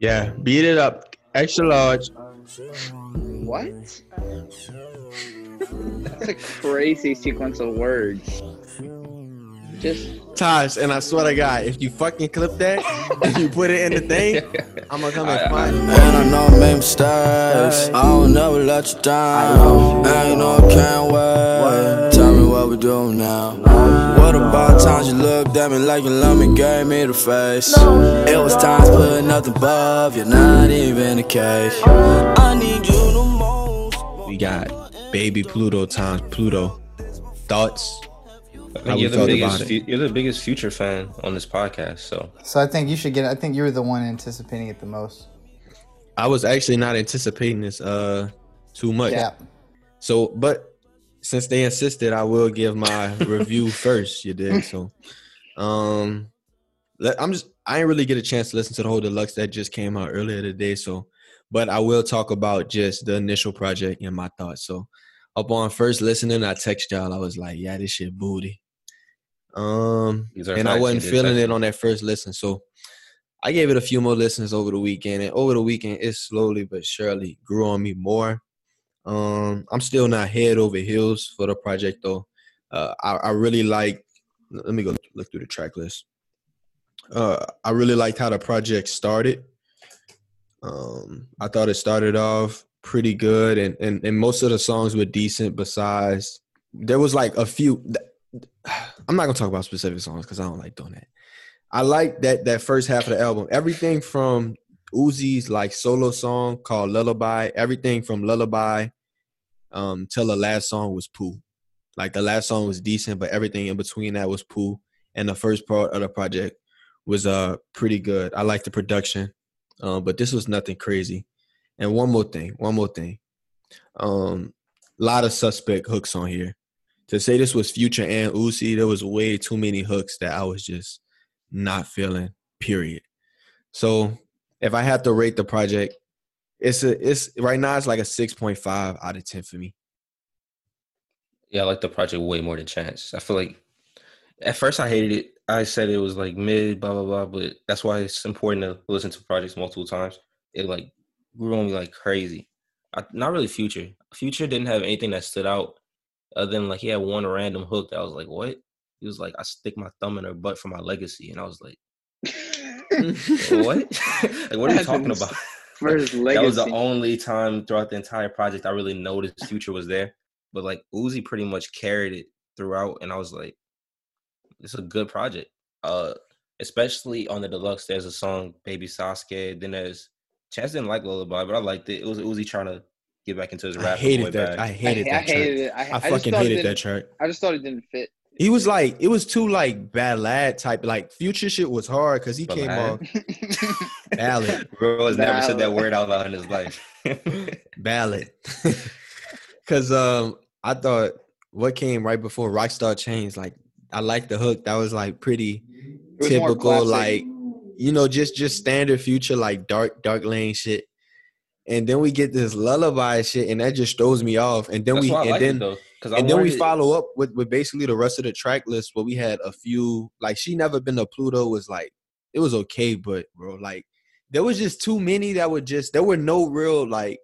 Yeah, beat it up. Extra large. What? That's a crazy sequence of words. Just Taj, and I swear to God, if you fucking clip that and you put it in the thing, I'm gonna come and find you. And I know I made mistakes. I will never let you down. And you know I can't wait. Tell me what we do now. What about times you looked at me like you love me, gave me the face? It was times putting nothing above you, not even a case. I need you the most. We got baby Pluto times Pluto. Thoughts? I How you're the biggest. Fu- you're the biggest future fan on this podcast. So So I think you should get. I think you were the one anticipating it the most. I was actually not anticipating this uh too much. Yeah. So, but since they insisted, I will give my review first. You did so. Um, let, I'm just I didn't really get a chance to listen to the whole deluxe that just came out earlier today. So, but I will talk about just the initial project and my thoughts. So, upon first listening, I text y'all. I was like, "Yeah, this shit booty." Um, and I wasn't feeling it on that first listen. So, I gave it a few more listens over the weekend, and over the weekend, it slowly but surely grew on me more. Um, I'm still not head over heels for the project though. Uh, I, I really like. Let me go look through the track list. Uh, I really liked how the project started. Um, I thought it started off pretty good, and and and most of the songs were decent. Besides, there was like a few. I'm not gonna talk about specific songs because I don't like doing that. I like that that first half of the album. Everything from Uzi's like solo song called Lullaby. Everything from Lullaby um till the last song was poo. Like the last song was decent, but everything in between that was poo. And the first part of the project was uh pretty good. I like the production, um, but this was nothing crazy. And one more thing, one more thing. Um, a lot of suspect hooks on here. To say this was Future and Uzi, there was way too many hooks that I was just not feeling. Period. So if I had to rate the project, it's a it's right now it's like a six point five out of ten for me. yeah, I like the project way more than Chance. I feel like at first I hated it. I said it was like mid, blah blah blah. But that's why it's important to listen to projects multiple times. It like grew on me like crazy. I, not really Future. Future didn't have anything that stood out other than like he had one random hook that I was like, what? He was like, I stick my thumb in her butt for my legacy, and I was like, what? like what are you talking about? For his legacy. That was the only time throughout the entire project I really noticed Future was there. But like Uzi pretty much carried it throughout, and I was like, "It's a good project." Uh, especially on the deluxe, there's a song "Baby Sasuke." Then there's Chance didn't like Lullaby, but I liked it. It was Uzi trying to get back into his I rap. hated that. I hated I, that I hated track. it. I, I, I fucking thought hated that didn't- track. I just thought it didn't fit. He was like, it was too like ballad type. Like Future shit was hard because he came off Ballad? ballad, Bro has never said that word out loud in his life. ballad. Because um, I thought what came right before Rockstar Chainz, like I liked the hook. That was like pretty was typical, like you know, just just standard Future, like dark dark lane shit. And then we get this lullaby shit, and that just throws me off. And then That's we why I and liked then it because and then we follow up with, with basically the rest of the track list where we had a few like she never been to Pluto was like it was okay, but bro, like there was just too many that were just there were no real like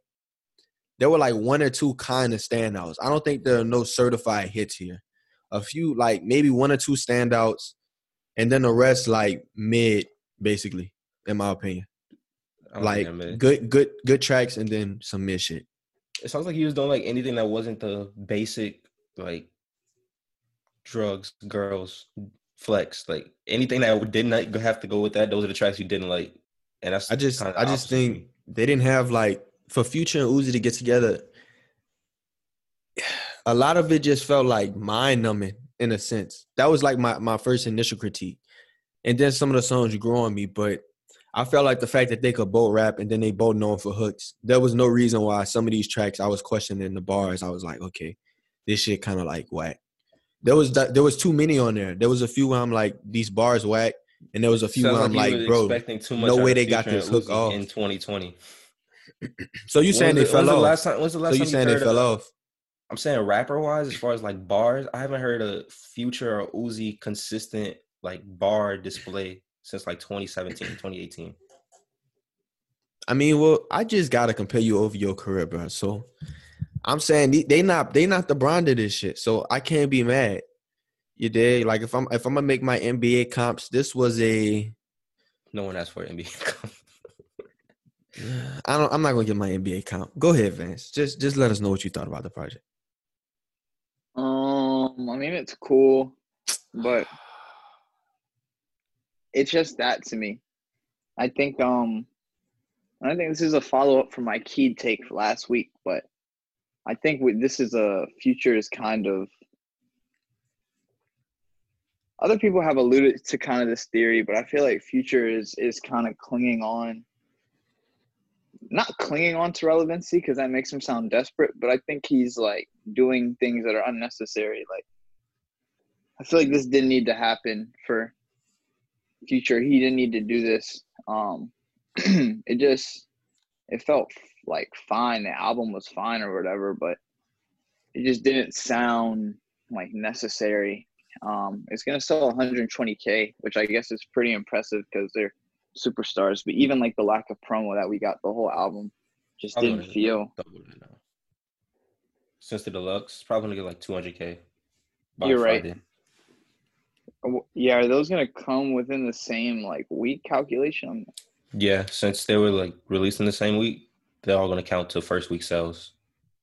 there were like one or two kind of standouts. I don't think there are no certified hits here. A few like maybe one or two standouts, and then the rest like mid, basically, in my opinion. Like good good good tracks and then some mid shit. It sounds like he was doing like anything that wasn't the basic like drugs, girls, flex, like anything that did not have to go with that. Those are the tracks you didn't like, and that's I just I just opposite for me. think they didn't have like for Future and Uzi to get together. A lot of it just felt like mind numbing in a sense. That was like my my first initial critique, and then some of the songs grew on me. But I felt like the fact that they could both rap and then they both known for hooks. There was no reason why some of these tracks I was questioning the bars. I was like, okay, this shit kind of like whack. There was there was too many on there. There was a few where I'm like these bars whack, and there was a few Sounds where I'm you like, bro, too much no way they got this hook off. in 2020. So you saying they fell off? last time? When's the So you saying they fell off? I'm saying rapper wise, as far as like bars, I haven't heard a Future or Uzi consistent like bar display since like 2017, 2018. I mean, well, I just gotta compare you over your career, bro. So I'm saying they, they not they not the brand of this shit. So I can't be mad. You did like if I'm if I'm gonna make my NBA comps, this was a No one asked for an NBA. I don't I'm not gonna get my NBA comp. Go ahead, Vance. Just just let us know what you thought about the project. Um, I mean, it's cool, but it's just that to me. I think um, I think this is a follow up from my key take last week, but I think with, this is a future is kind of. Other people have alluded to kind of this theory, but I feel like future is is kind of clinging on. Not clinging on to relevancy because that makes him sound desperate, but I think he's like doing things that are unnecessary. Like, I feel like this didn't need to happen for future. He didn't need to do this. Um, it just it felt like fine. The album was fine or whatever, but it just didn't sound like necessary. Um, it's gonna sell 120k, which I guess is pretty impressive because they're superstars. But even like the lack of promo that we got the whole album just Probably didn't feel. double it now. Since the deluxe, probably gonna get like 200k. You're right. Yeah, are those gonna come within the same like week calculation? Yeah, since they were like released in the same week, they're all gonna count to first week sales.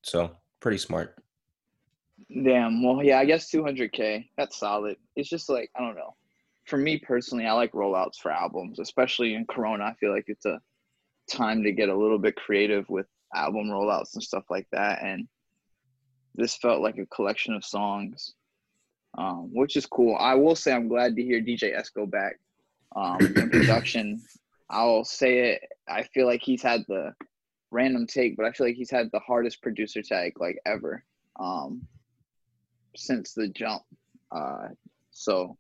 So pretty smart. Damn. Well, yeah, I guess 200k. That's solid. It's just like I don't know. For me personally, I like rollouts for albums, especially in Corona. I feel like it's a time to get a little bit creative with album rollouts and stuff like that. And this felt like a collection of songs, um, which is cool. I will say I'm glad to hear DJ Esco back um, in production. I'll say it. I feel like he's had the random take, but I feel like he's had the hardest producer tag like ever. Um, since the jump. Uh, so,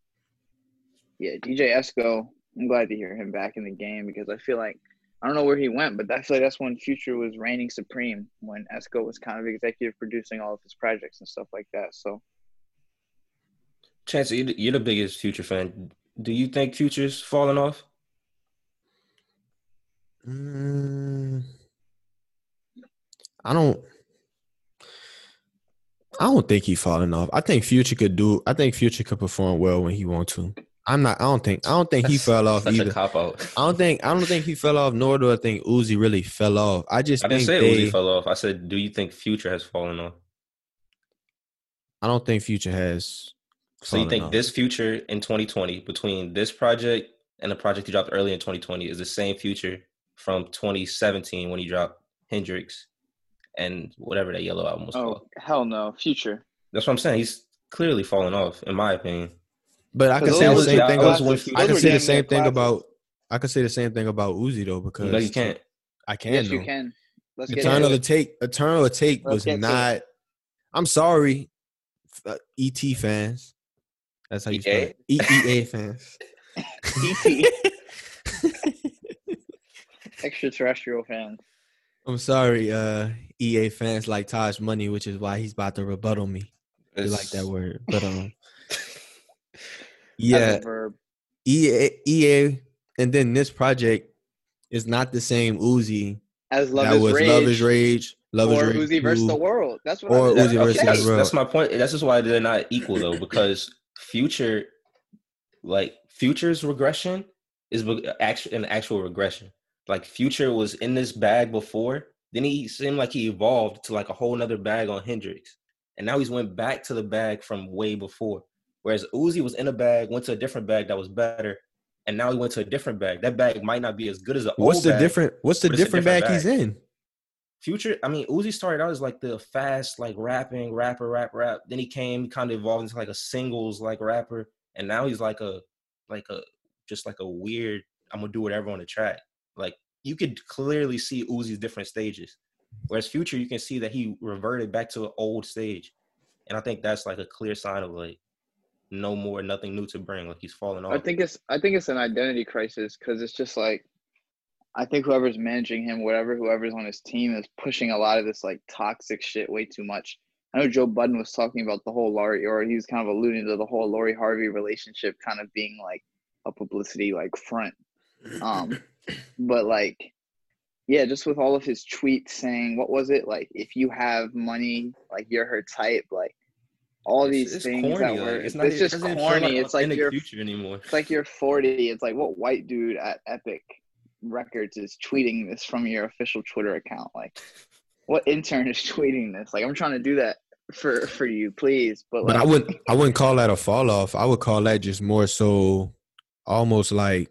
yeah, DJ Esco, I'm glad to hear him back in the game because I feel like I don't know where he went, but I feel like that's when Future was reigning supreme when Esco was kind of executive producing all of his projects and stuff like that. So, Chance, you're the- biggest Future fan. Do you think Future's falling off? Mm, I don't. I don't think he's falling off. I think Future could do. I think Future could perform well when he want to. I'm not. I don't think. I don't think he fell off either. cop out. I don't think. I don't think he fell off. Nor do I think Uzi really fell off. I just I didn't say they, Uzi fell off. I said, do you think Future has fallen off? I don't think Future has. So you think off. this Future in 2020 between this project and the project he dropped early in 2020 is the same Future from 2017 when he dropped HNDRXX and whatever that yellow album was oh called? hell no, Future. That's what I'm saying. He's clearly falling off, in my opinion. But I could Those say the same thing. was About, I could were say the same thing classics. about. I could say the same thing about Uzi though because No, you can't. I can. Yes, you can. Let's Eternal into to it. take. Eternal Atake Let's was get to it. not. I'm sorry, uh, ET fans. That's how you spell it. E- EEA fans. ET. Extraterrestrial fans. I'm sorry, uh, EA fans like Taj Money, which is why he's about to rebuttal me. You like that word, but um, yeah, a. EA, EA, and then this project is not the same Uzi As love that is was rage. Luv Is Rage, Love or is Rage Or Uzi versus the world. That's what Or I That- Uzi versus that's, the world. that's my point. That's just why they're not equal though, because Future, like Future's regression is be- actu- an actual regression. Like Future was in this bag before, then he seemed like he evolved to like a whole nother bag on HNDRXX, and now he's went back to the bag from way before. Whereas Uzi was in a bag, went to a different bag that was better, and now he went to a different bag. That bag might not be as good as the What's old the bag, different? What's the but it's a different, different bag, he's in? Future, I mean, Uzi started out as like the fast, like rapping, rapper, rap, rap. Then he came, kind of evolved into like a singles, like rapper, and now he's like a, like a, just like a weird. I'm gonna do whatever on the track. Like you could clearly see Uzi's different stages, whereas Future, you can see that he reverted back to an old stage, and I think that's like a clear sign of like no more, nothing new to bring. Like he's falling off. I think it's I think it's an identity crisis because it's just like I think whoever's managing him, whatever whoever's on his team is pushing a lot of this like toxic shit way too much. I know Joe Budden was talking about the whole Lori, or he was kind of alluding to the whole Lori Harvey relationship kind of being like a publicity like front. Um, but like, yeah, just with all of his tweets saying what was it like? If you have money, like you're her type, like all It's- these it's things corny, that were. it's It's, not it just corny. it's like you're. future anymore. It's like you're 40. It's like what white dude at Epic Records is tweeting this from your official Twitter account? Like, what intern is tweeting this? Like, I'm trying to do that for for you, please. But But like, I wouldn't I wouldn't call that a fall off. I would call that just more so almost like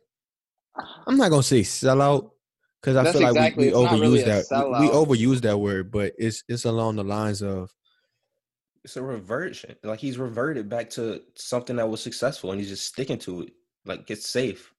I'm not gonna say sellout because I That's feel like exactly- we, we overuse really that we, we overuse that word, but it's it's along the lines of It's a reversion. Like he's reverted back to something that was successful, and he's just sticking to it. Like it's safe.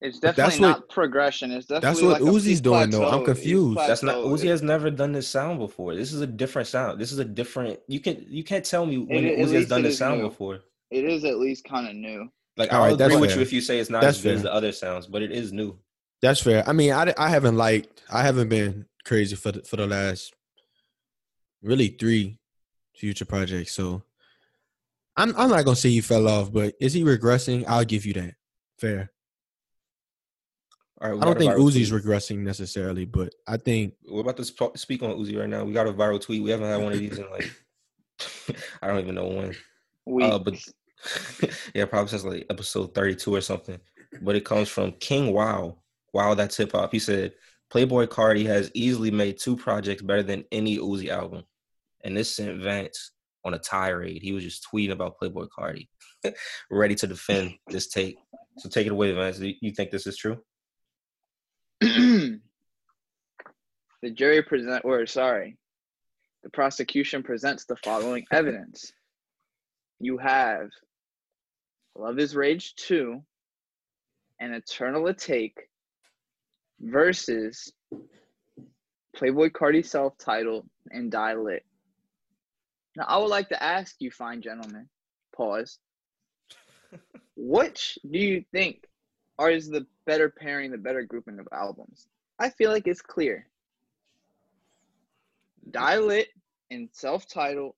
It's definitely that's what- not progression. It's definitely that's what like Uzi's doing, though. I'm confused. That's not plateaued. Uzi has never done this sound before. This is a different sound. This is a different. You can you can't tell me when at Uzi has done it this sound new. before. It is at least kind of new. Like All I'll right, that's agree with you if you say it's not That's as good as the other sounds, but it is new. that's fair. I mean, I, I haven't liked I haven't been crazy for the, for the last really three future projects. So I'm I'm not gonna say you fell off, but is he regressing? I'll give you that. Fair. All right, I don't think viral Uzi's tweet. regressing necessarily, but I think We're about to sp- speak on Uzi right now. We got a viral tweet. We haven't had one of these in like I don't even know when. We Uh, but yeah, probably since like episode 32 or something. But it comes from King Wow. Wow, that's hip hop. He said, Playboi Carti has easily made two projects better than any Uzi album. And this sent Vance on a tirade. He was just tweeting about Playboi Carti, ready to defend this take. So take it away, Vance. Do you think this is true? the jury present or sorry the prosecution presents the following evidence. You have Luv Is Rage 2 and Eternal Atake versus Playboi Carti self-titled and Die Lit. Now i would like to ask you fine gentlemen pause. Which do you think are is the better pairing, the better grouping of albums? I feel like it's clear. Die Lit and self-titled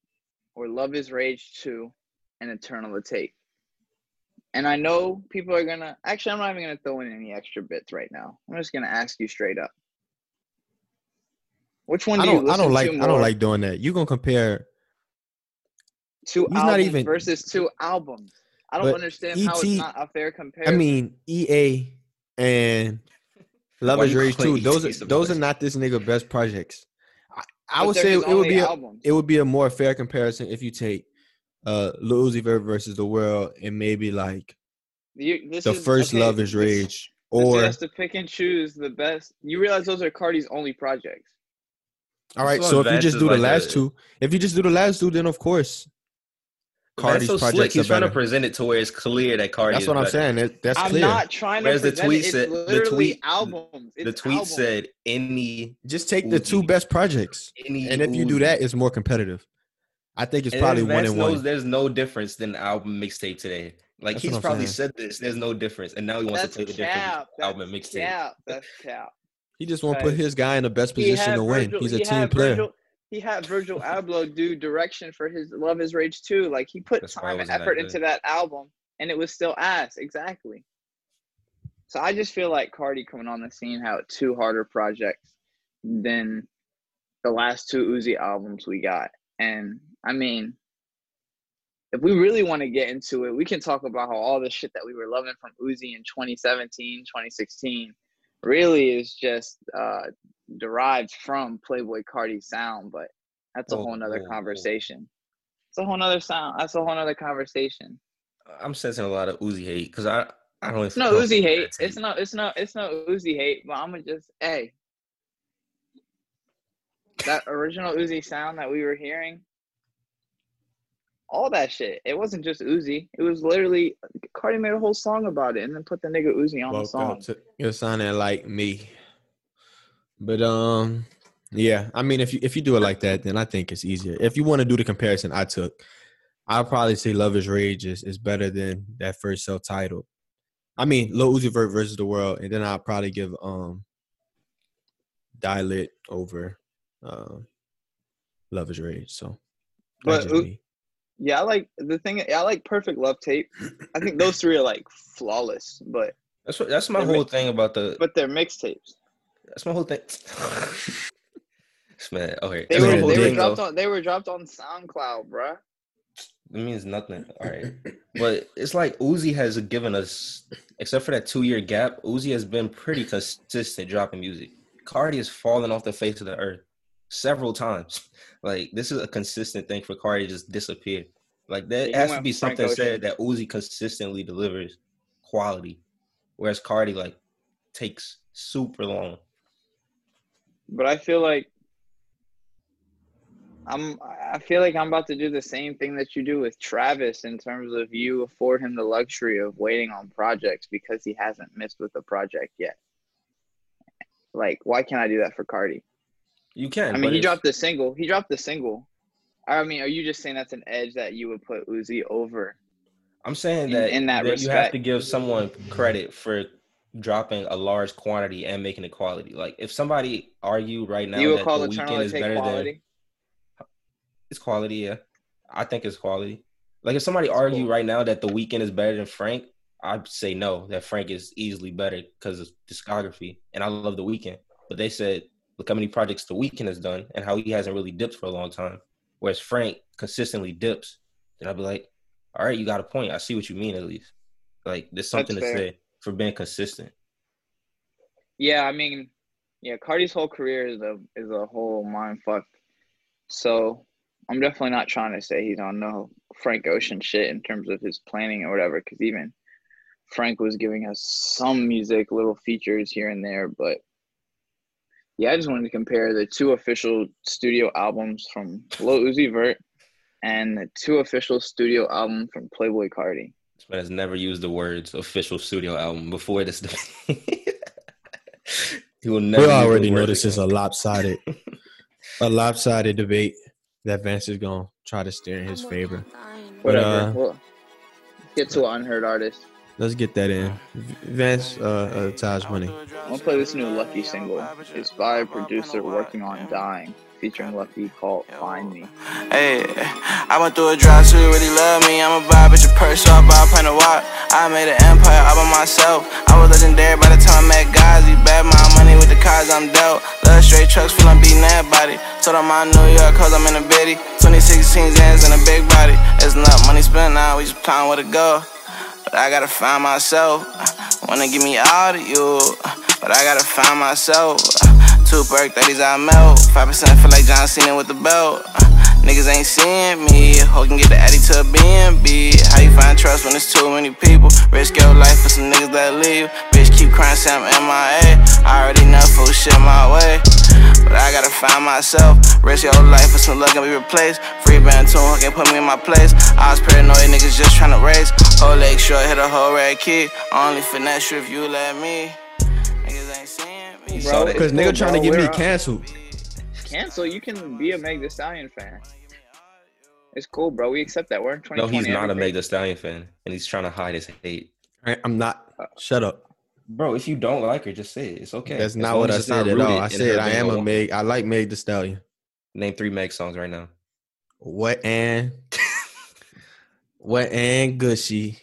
or Luv Is Rage 2 and Eternal Atake. And I know people are gonna actually I'm not even gonna throw in any extra bits right now. I'm just gonna ask you straight up. Which one I do you don't I listen don't like I don't like doing that. You gonna compare two albums even- versus two albums. I don't But understand how it's not a fair comparison. I mean EA and Love Why is Rage calling too. Those are those are not this nigga best projects. I, I would say it would only be a, it would be a more fair comparison if you take uh Lil Uzi Vert versus the world and maybe like You- this the is- first okay, Luv Is Rage This or has to pick and choose the best. You realize those are Carti's only projects. all right. This So if you just is do the like last a- two, if you just do the last two, then of course But That's Carti's so slick. He's are trying to present it to where it's clear that Carti That's is what I'm better. saying. That, that's I'm clear. not trying Whereas to the tweet it. It's said- the literally tweet- albums. It's the tweet albums. said any Just take the two best projects, any and if you do that, it's more competitive. I think it's And probably one Vance and knows one. There's no difference than the album mixtape today. Like That's he's probably saying. said this. There's no difference, and now he wants That's to play the difference. That's Album and mixtape. cap. That's cap. He just want to put his guy in the best position to win. Virgil- He's a he team player. Virgil, he had Virgil Abloh do direction for his Luv Is Rage 2. Like he put That's time and wasn't that effort into that album, and it was still ass. Exactly. So I just feel like Carti coming on the scene had two harder projects than the last two Uzi albums we got. And I mean, if we really want to get into it, we can talk about how all the shit that we were loving from Uzi in 2017, 2016 really is just uh, derived from Playboi Carti's sound, but that's a Whoa, whole nother whoa, whoa. conversation. It's a whole nother sound. That's a whole nother conversation. I'm sensing a lot of Uzi hate because I I don't. It's no don't Uzi think hate. It's no. It's no. It's no Uzi hate. But I'm gonna just hey. That original Uzi sound that we were hearing, all that shit. It wasn't just Uzi. It was literally Carti made a whole song about it and then put the nigga Uzi on the song. to you're sounding like me. But um, yeah. I mean, if you if you do it like that, then I think it's easier. If you want to do the comparison I took, I'll probably say "Luv Is Rage" is, is better than that first self title. I mean, Lil Uzi Vert versus the world, and then I'll probably give um, Die Lit over um, "Luv Is Rage." So, But just U- me. Yeah, I like the thing. I like Perfect Luv Tape. I think those three are like flawless, but That's what. That's my whole mi- thing about the. but they're mixtapes. That's my whole thing. man, okay. They were they were dropped though. on they were dropped on SoundCloud, bruh. It means nothing. All right. But it's like Uzi has given us, except for that two year gap, Uzi has been pretty consistent dropping music. Carti has fallen off the face of the earth several times. Like this is a consistent thing for Carti to just disappear. Like Yeah, there he has to went be Frank something said Ocean. that Uzi consistently delivers quality, whereas Carti like takes super long. But I feel like I'm I feel like I'm about to do the same thing that you do with Travis in terms of you afford him the luxury of waiting on projects because he hasn't missed with a project yet. Like, why can't I do that for Carti? You can. I mean, he it's- dropped the single. He dropped the single. I mean, are you just saying that's an edge that you would put Uzi over? I'm saying in- that, in that that you have to give someone credit for dropping a large quantity and making it quality. Like if somebody argue right now you that the Weeknd is better than it's quality, yeah. I think it's quality. Like if somebody argue cool. right now that the Weeknd is better than Frank, I'd say no, that Frank is easily better because of discography. And I love the Weeknd. But they said, look how many projects the Weeknd has done and how he hasn't really dipped for a long time. Whereas Frank consistently dips. Then I'd be like, all right, you got a point. I see what you mean at least. Like there's something That's to fair. say for being consistent. Yeah, I mean, yeah, Carti's whole career is a is a whole mind fuck. So I'm definitely not trying to say he's on no Frank Ocean shit in terms of his planning or whatever, because even Frank was giving us some music, little features here and there, but yeah, I just wanted to compare the two official studio albums from Lil Uzi Vert and the two official studio album from Playboi Carti. This man has never used the words official studio album before this debate. he will never We already know words this is a lopsided, a lopsided debate that Vance is gonna try to steer in his favor. But, Whatever. uh, Well, get to an unheard artist. Let's get that in. Vance, uh, uh Taj Money. I'm gonna play this new Lucki single. It's by a producer working on Dying, featuring Lucki called Find Me. Hey, I went through a drought, so you really love me. I'm a vibe at your purse, so I buy a pint of wine. I made an empire all by myself. I was legendary by the time I met guys. He bet my money with the cards I'm dealt. Love straight trucks, feel I'm beating that body. Told I'm New York, cause I'm in a bitty. 2016 Zans in a big body. It's not money spent now, we just plan where to go. But I gotta find myself. Wanna give me all to you, but I gotta find myself. Two perk 30s I melt. 5% feel like John Cena with the belt. Uh, niggas ain't seeing me. Ho can get the Addy to a BNB. How you find trust when it's too many people? Risk your life for some niggas that leave. Bitch keep crying, say I'm MIA. I already know full shit my way. But I gotta find myself. Risk your life for some luck and be replaced. Free band tune, can put me in my place. I was paranoid, niggas just tryna race. Whole leg short, hit a whole red key. Only finesse if you let me. Niggas me. Bro. Cause nigga cool, trying to get me We're- canceled. Cancel. You can be a Meg The Stallion fan. It's cool, bro. We accept that. We're in 2020. No, 2020. he's not a. Meg The Stallion fan, and he's trying to hide his hate. I- I'm not. Uh, Shut up. Bro, if you don't like her, just say it. It's okay. That's not what I said at all. I said I am a. Meg. I like Meg the Stallion. Name three Meg songs right now. What and what and Gushy,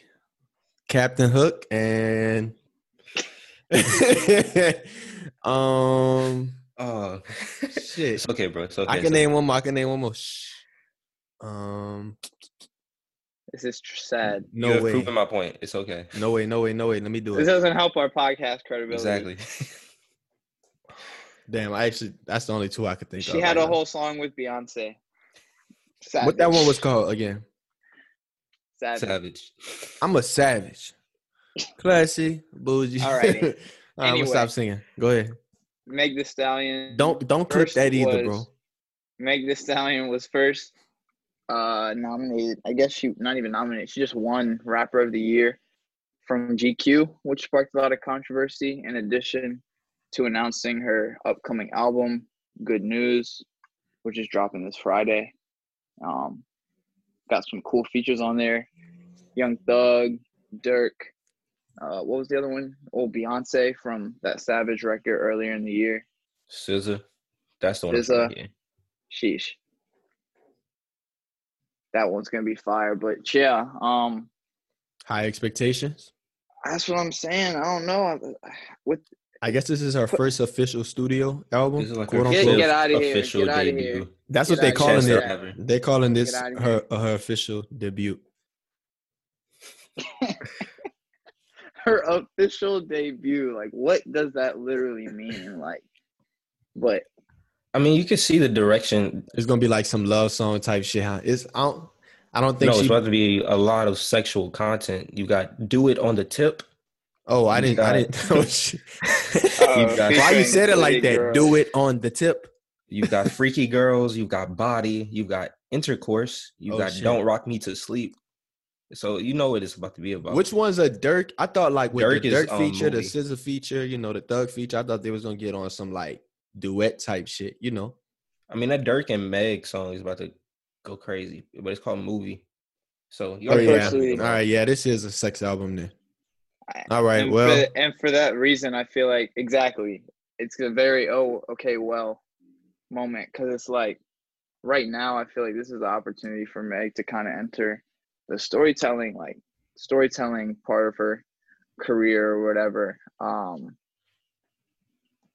Captain Hook and um Oh, shit. it's okay, bro. It's okay. I can It's name one more. I can name one more. Shh. Um, This is tr- sad. You no have way, Proving my point. It's okay. no way, no way, no way. Let me do This it. This doesn't help our podcast credibility. Exactly. Damn, I actually that's the only two I could think of. She had right a now. whole song with Beyonce. What that one was called again? Savage. Savage. I'm a savage. Classy, bougie. Alrighty. All right, Anyway. gonna stop singing. Go ahead. Meg The Stallion. Don't don't clip that either, bro. was- Meg The Stallion was first uh nominated. I guess she not even nominated. She just won Rapper of the Year from GQ, which sparked a lot of controversy. In addition to announcing her upcoming album, Good News, which is dropping this Friday. Um, got some cool features on there. Young Thug, Durk. Uh, what was the other one? Oh, Beyonce from that Savage record earlier in the year. SZA. That's the one. I'm SZA. trying to hear. Sheesh. That one's gonna be fire. But yeah, um, High expectations. that's what I'm saying. I don't know. With I guess this is her first official studio album. This is like quote her Get- unquote. fifth get outta here, official get outta debut. here. That's Get what they outta calling it. the They're calling this her her official debut. Her official debut. Like, what does that literally mean? Like, but I mean, you can see the direction. It's gonna be like some love song type shit. Huh? It's I don't I don't think No, it's she. about to be a lot of sexual content. You got "Do It on the Tip." Oh, I you didn't. I got- didn't. Oh, shit. Uh, got- Why you said it like that? Girl. Do it on the tip. You got "Freaky Girls." You got "Body." You got "Intercourse." You Oh, got shit. "Don't Rock Me to Sleep." So you know what it's about to be about. Which one's a Durk? I thought like with Durk the is, Durk um, feature, the. SZA feature, you know, the Thug feature. I thought they was gonna get on some like duet type shit. You know. I mean, that Durk and Meg song is about to go crazy, but it's called "Movie." So you Oh yeah. know First what it's Sweet. All about. right. Yeah. This is a sex album then. All right. and Well. for, and for that reason, I feel like exactly it's a very oh okay well moment because it's like right now I feel like this is the opportunity for Meg to kind of enter the storytelling like storytelling part of her career or whatever. Um,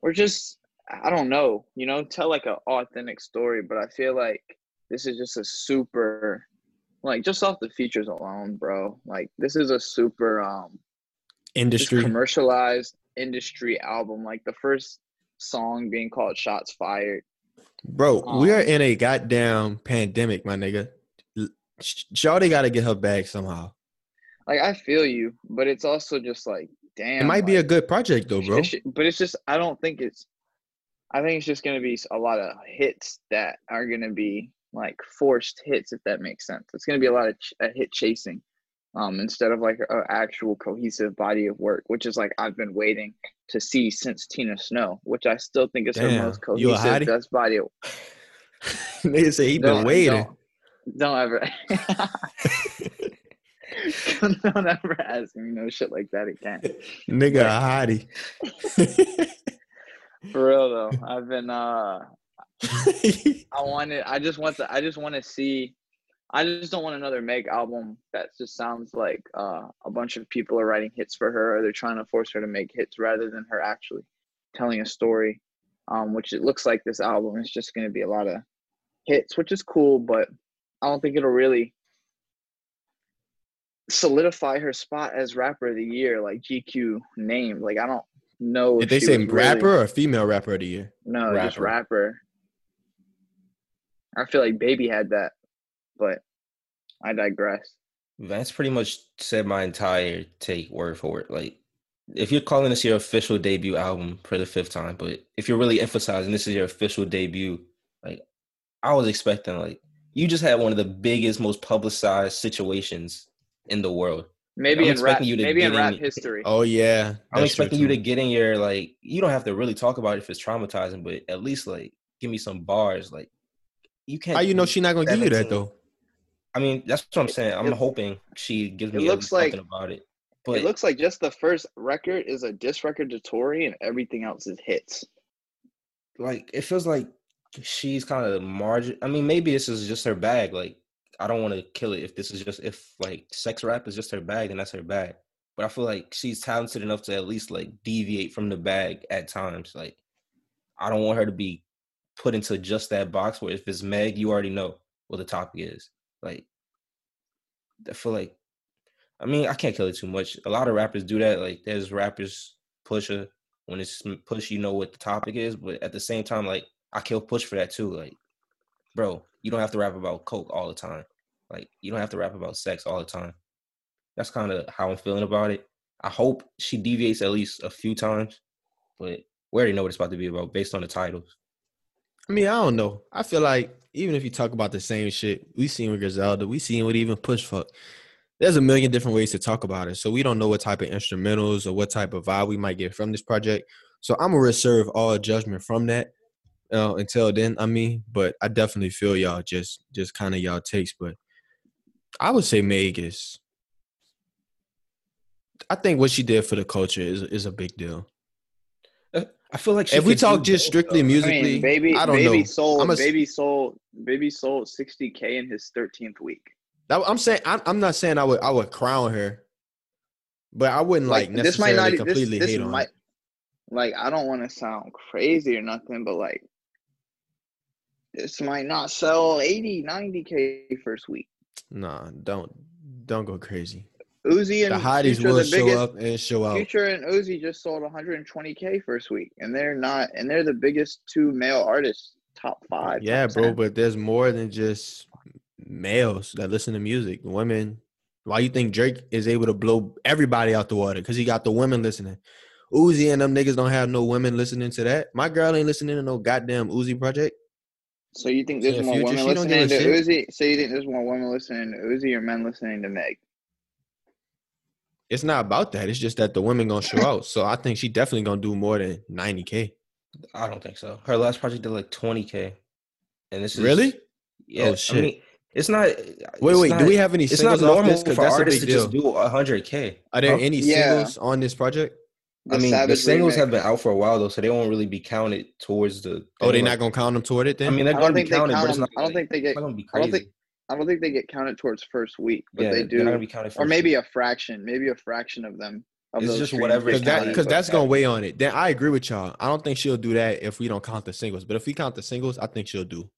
or just I don't know, you know, tell like an authentic story. But I feel like this is just a super like just off the features alone, bro. Like this is a super um Industry. commercialized industry album. Like the first song being called "Shots Fired." Bro, we are Um, in a goddamn pandemic, my nigga. Shawty got to get her bag somehow. Like I feel you, but it's also just like, damn. It might be a good project though, bro. it's but it's just I don't think it's. I think it's just gonna be a lot of hits that are gonna be like forced hits, if that makes sense. It's gonna be a lot of ch- a hit chasing, um, instead of like an actual cohesive body of work, which is like I've been waiting to see since Tina Snow, which I still think is her most cohesive, best body of Nigga say he been Don't- waiting. Don't, ever. don't ever ask me no shit like that again. Nigga a hottie. For real though, I've been. uh I wanted. I just want to. I just want to see. I just don't want another Meg album that just sounds like uh, a bunch of people are writing hits for her, or they're trying to force her to make hits rather than her actually telling a story. Um, which it looks like this album is just going to be a lot of hits, which is cool, but I don't think it'll really solidify her spot as rapper of the year, like GQ named. Like I don't know. Did if they say rapper really- or female rapper of the year? no, just Rapper. rapper. I feel like Baby had that, but I digress. Vance pretty much said my entire take word for word. Like, if you're calling this your official debut album for the fifth time, but if you're really emphasizing this is your official debut, like, I was expecting, like, you just had one of the biggest, most publicized situations in the world. Maybe I'm in rap, you to maybe in rap in- history. Oh yeah. I'm expecting you to get in your, like, you don't have to really talk about it if it's traumatizing, but at least, like, give me some bars. Like, you can't. How you know she not gonna give you that though? I mean, that's what I'm saying. I'm It- hoping she gives me at looks like- something about it. But it looks like just the first record is a diss record to Tory, and everything else is hits. like it feels like she's kind of margin. I mean, maybe this is just her bag. Like, I don't want to kill it if this is just if like sex rap is just her bag, then that's her bag. But I feel like she's talented enough to at least like deviate from the bag at times. Like, I don't want her to be put into just that box where if it's Meg, you already know what the topic is. Like, I feel like, I mean, I can't kill it too much. A lot of rappers do that. Like, there's rappers Pusha when it's push, you know what the topic is, but at the same time, like I kill push for that too. Like, bro, you don't have to rap about coke all the time. Like, you don't have to rap about sex all the time. That's kind of how I'm feeling about it. I hope she deviates at least a few times, but we already know what it's about to be about based on the titles. I mean, I don't know. I feel like even if you talk about the same shit, we seen with Griselda, we seen with even Push Fuck. There's a million different ways to talk about it. So we don't know what type of instrumentals or what type of vibe we might get from this project. So I'm gonna reserve all judgment from that uh, until then. I mean, but I definitely feel y'all just just kind of y'all takes. But I would say Meg is. I think what she did for the culture is is a big deal. Uh, I feel like she If we talk just both, strictly though. musically, I mean, baby, I don't baby know. sold, a- baby sold, baby sold 60k in his 13th week. That- I'm saying I'm, I'm not saying I would I would crown her, but I wouldn't like, this necessarily might not. completely this, this hate on might. it. like I don't want to sound crazy or nothing, but like this might not sell 80, 90k first week. Nah, don't don't go crazy. Uzi The and hotties Future, will the show biggest, up and show out. Future and Uzi just sold 120k first week, and they're not, and they're the biggest two male artists, top five. Yeah, top bro, 10. but there's more than just males that listen to music. Women. Why you think Drake is able to blow everybody out the water? Because he got the women listening. Uzi and them niggas don't have no women listening to that. My girl ain't listening to no goddamn Uzi project. So you think there's Yeah, more Future, women she listening to a Uzi? So you think there's more women listening to Uzi or men listening to Meg? It's not about that. It's just that the women gonna show out. So I think she definitely gonna do more than 90k. I don't think so. Her last project did like 20k, and this is Really? Yeah, Oh, shit. I mean, it's not. Wait, wait. do we have any It's not singles off normal this? Because for that's a artists big to just deal. do 100k. Are there Huh? any Yeah. singles on this project? I The mean, the singles remix. have been out for a while though, so they won't really be counted towards the. Oh, they're thing, not gonna count them toward it then. I mean, they're I going don't to be think they counted, count but it's not. I don't like- think they get. not going to be I don't think- I don't think they get counted towards first week, but yeah, they They're do, not going to be counted. or maybe week. a fraction, maybe a fraction of them. Of It's just whatever Because that counted, because but- that's gonna weigh on it. Then I agree with y'all. I don't think she'll do that if we don't count the singles. But if we count the singles, I think she'll do.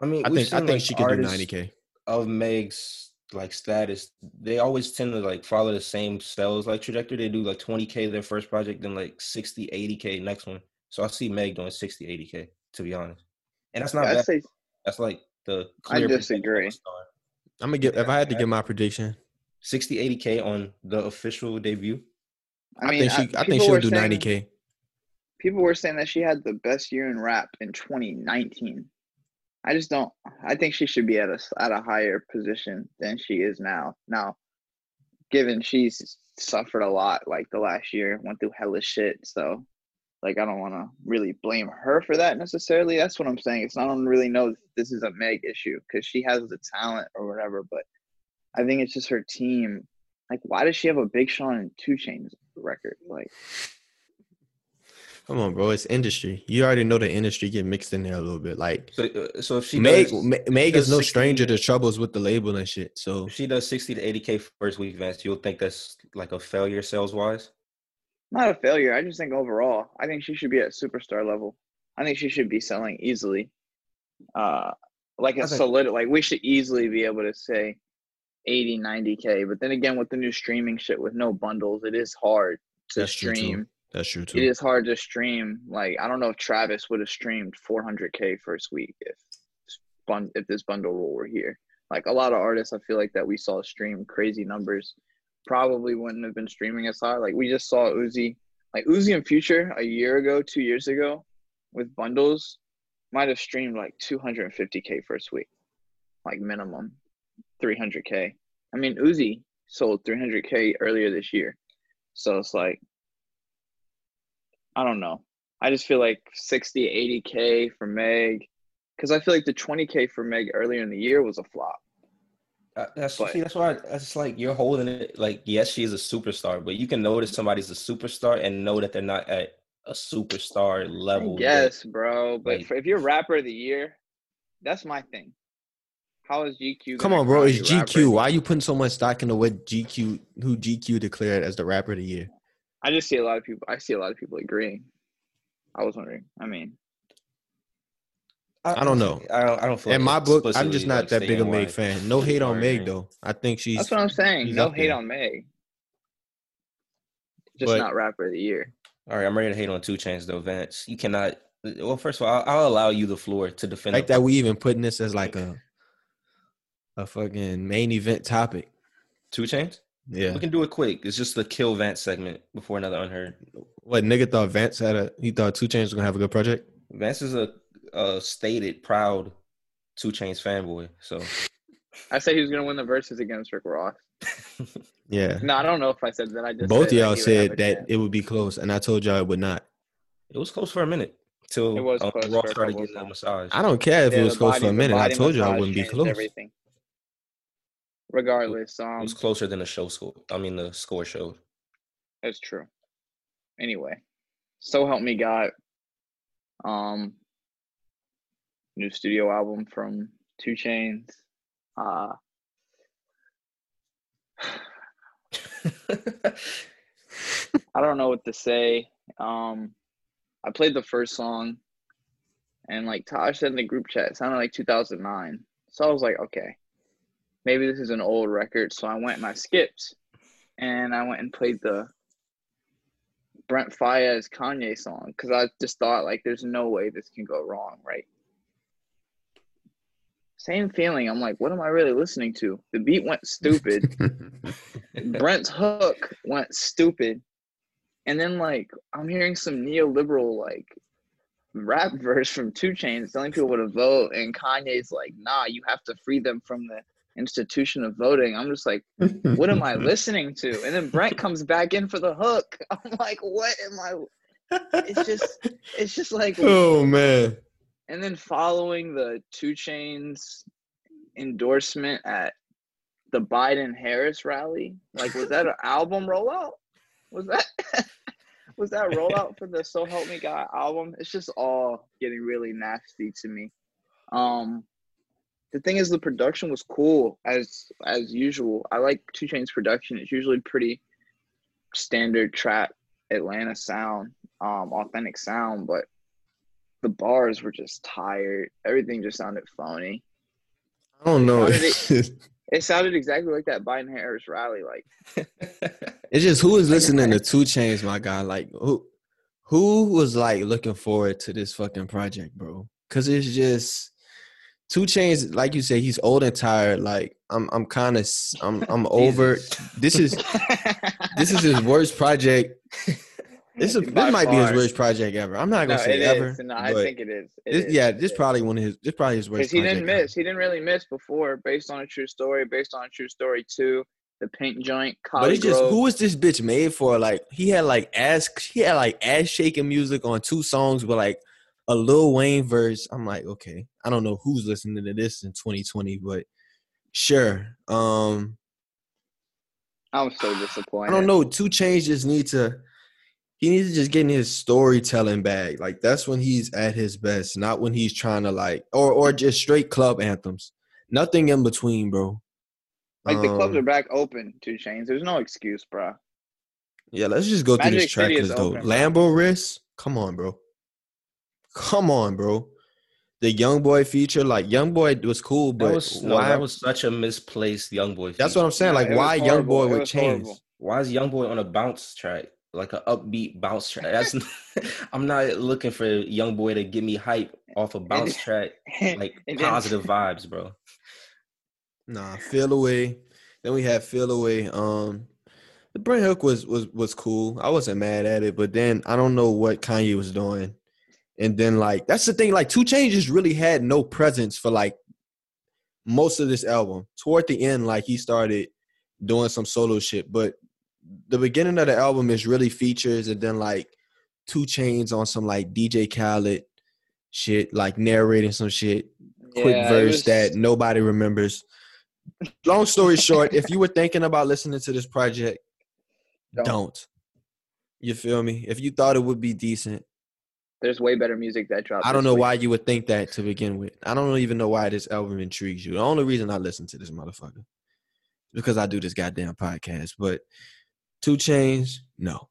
I mean, I think I think like, she could do 90k. of Meg's like status. They always tend to like follow the same sales like trajectory. They do like 20k their first project, then like 60, 80k next one. So I see Meg doing 60, 80k to be honest, and that's not I bad. say That's like the I clear disagree. I'm gonna get if I had to Yeah. give my prediction. 60, 80k on the official debut. I, I mean, think she I, think she'll do saying- 90k. People were saying that she had the best year in rap in 2019. I just don't. I think she should be at a at a higher position than she is now. Now, given she's suffered a lot like the last year, went through hella shit, so like I don't want to really blame her for that necessarily. That's what I'm saying. It's not I don't really know this is a Meg issue because she has the talent or whatever, but I think it's just her team. Like, why does she have a Big Sean and 2 Chainz record? Like, Come on, bro. It's industry. You already know the industry get mixed in there a little bit. Like So, uh, so if she Meg, does, Ma- Meg is no 60 stranger to troubles with the label and shit. So if she does 60 to 80k first week events, you'll think that's like a failure sales wise. not a failure. I just think overall, I think she should be at superstar level. I think she should be selling easily. Uh, like a think- solid, like we should easily be able to say 80, 90K. But then again, with the new streaming shit with no bundles, it is hard to That's true, stream. That's true too. is hard to stream. Like I don't know if Travis would have streamed 400K first week if if this bundle rule were here. Like a lot of artists, I feel like that we saw stream crazy numbers, probably wouldn't have been streaming as high. Like we just saw Uzi, like Uzi and Future a year ago, two years ago, with bundles, might have streamed like 250K first week, like minimum 300K. I mean Uzi sold 300K earlier this year, so it's like I don't know. I just feel like 60, 80K for Meg. Because I feel like the 20K for Meg earlier in the year was a flop. Uh, That's But- see, that's why it's like you're holding it like yes, she is a superstar, but you can notice somebody's a superstar and know that they're not at a superstar level. Yes, bro. But like- for, if you're rapper of the year, that's my thing. How is GQ? Come on, bro. It's you rapper GQ. Why are you putting so much stock into what GQ who GQ declared as the rapper of the year? I just see a lot of people. I see a lot of people agreeing. I was wondering. I mean, I don't know. I don't. I don't feel. In like my book, I'm just not like, that big of a Meg fan. No hate on Meg though. I think she's that's what I'm saying. No hate there. on Meg. Just But- not rapper of the year. All right, I'm ready to hate on 2 Chainz though, Vance. You cannot. Well, first of all, I'll, I'll allow you the floor to defend. like that. We even putting this as like a a fucking main event topic. 2 Chainz. Yeah. We can do it quick. It's just the kill Vance segment before another unheard. What nigga thought Vance had a he thought 2 Chainz was gonna have a good project? Vance is a, a stated proud 2 Chainz fanboy. So I said he was gonna win the verses against Rick Ross. Yeah. No, I don't know if I said that. I just Both of said that y'all he would have said that chance. it would be close, and I told y'all it would not. it was close for a minute till It was um, close Raw started getting a massage. I don't care if Yeah, it was close body- for a minute. I told you I massage wouldn't be close. Everything. Regardless, um, It was closer than the show score. I mean, the score showed. That's true. Anyway, so help me God. Um, new studio album from 2 Chainz. Uh, I don't know what to say. Um, I played the first song, and like Taj said in the group chat, it sounded like 2009. So I was like, okay, maybe this is an old record. So I went and I skipped, and I went and played the Brent Faiyaz Kanye song because I just thought like, there's no way this can go wrong, right? Same feeling. I'm like, what am I really listening to? The beat went stupid. Brent's hook went stupid. And then like I'm hearing some neoliberal like rap verse from 2 Chainz telling people to vote, and Kanye's like, nah, you have to free them from the institution of voting. I'm just like, what am I listening to? And then Brent comes back in for the hook. I'm like, what am I? It's just, it's just like, oh man. and then following the 2 Chainz endorsement at the Biden Harris rally, like was that an album rollout? Was that was that rollout for the So Help Me God album? It's just all getting really nasty to me. Um the thing is the production was cool as as usual. I like 2 Chainz production. It's usually pretty standard trap Atlanta sound, um, authentic sound, but the bars were just tired. Everything just sounded phony. I don't know. It sounded exactly like that Biden Harris rally. Like It's just who is listening to 2 Chainz, my guy. Like who, who was like looking forward to this fucking project, bro? Because it's just 2 Chainz, like you said, he's old and tired. Like I'm, I'm kind of, I'm, I'm over. This is, this is his worst project. This is, this might be his worst project ever. I'm not gonna say it ever. is. No, I think it is. It this- is. yeah, this probably one of his. This probably his worst. because he didn't project ever. miss. He didn't really miss before, based on a true story. Based on a true story too. The paint Joint. But it's just Grove. who was this bitch made for? Like he had like ass he had like ass shaking music on two songs but like a Lil Wayne verse. I'm like, okay, I don't know who's listening to this in 2020, but sure. Um, I'm so disappointed. I don't know. 2 Chainz just need to. He needs to just get in his storytelling bag. Like that's when he's at his best, not when he's trying to like or or just straight club anthems. Nothing in between, bro. Like the clubs Um, are back open. 2 Chainz. There's no excuse, bro. Yeah, let's just go through this track list though. open. Lambo wrist, come on, bro. Come on, bro. The young boy feature, like young boy was cool, That but was no, why? that was such a misplaced young boy. that's what I'm saying. No, Like, it was why young boy It with Chainz? horrible. Why is young boy on a bounce track, like an upbeat bounce track? That's I'm not looking for young boy to get me hype off a bounce track, like positive vibes, bro. Nah, feel away. Then we had feel away. Um, the Brent Hook was was was cool. I wasn't mad at it, but then I don't know what Kanye was doing. And then like that's the thing. Like 2 Chainz just really had no presence for like most of this album. Toward the end, like he started doing some solo shit, but the beginning of the album is really features, and then like 2 Chainz on some like DJ Khaled shit, like narrating some shit quick Yeah, it verse was- that nobody remembers. Long story short, if you were thinking about listening to this project, Don't. don't. You feel me? If you thought it would be decent, There's way better music that dropped. I don't know week. why you would think that to begin with. I don't even know why this album intrigues you. The only reason I listen to this motherfucker is because I do this goddamn podcast. But 2 Chainz, no.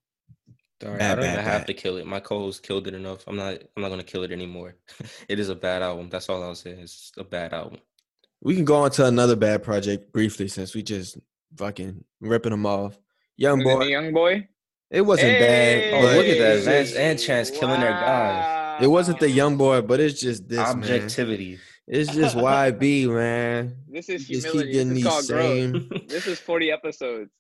Sorry, Bad, I don't bad, even have to kill it. My co-host killed it enough. I'm not. I'm not gonna kill it anymore. it is a bad album. That's all I'll say. It's a bad album. We can go on to another bad project briefly since we just fucking ripping them off. Young Was the boy, young boy. It wasn't bad. Oh, look at that. Hey! Vance and Chance killing their guys. It wasn't the young boy, but it's just this man. Objectivity. It's just YB, man. This is Just keep humility. getting This is these growth. same. This is 40 episodes.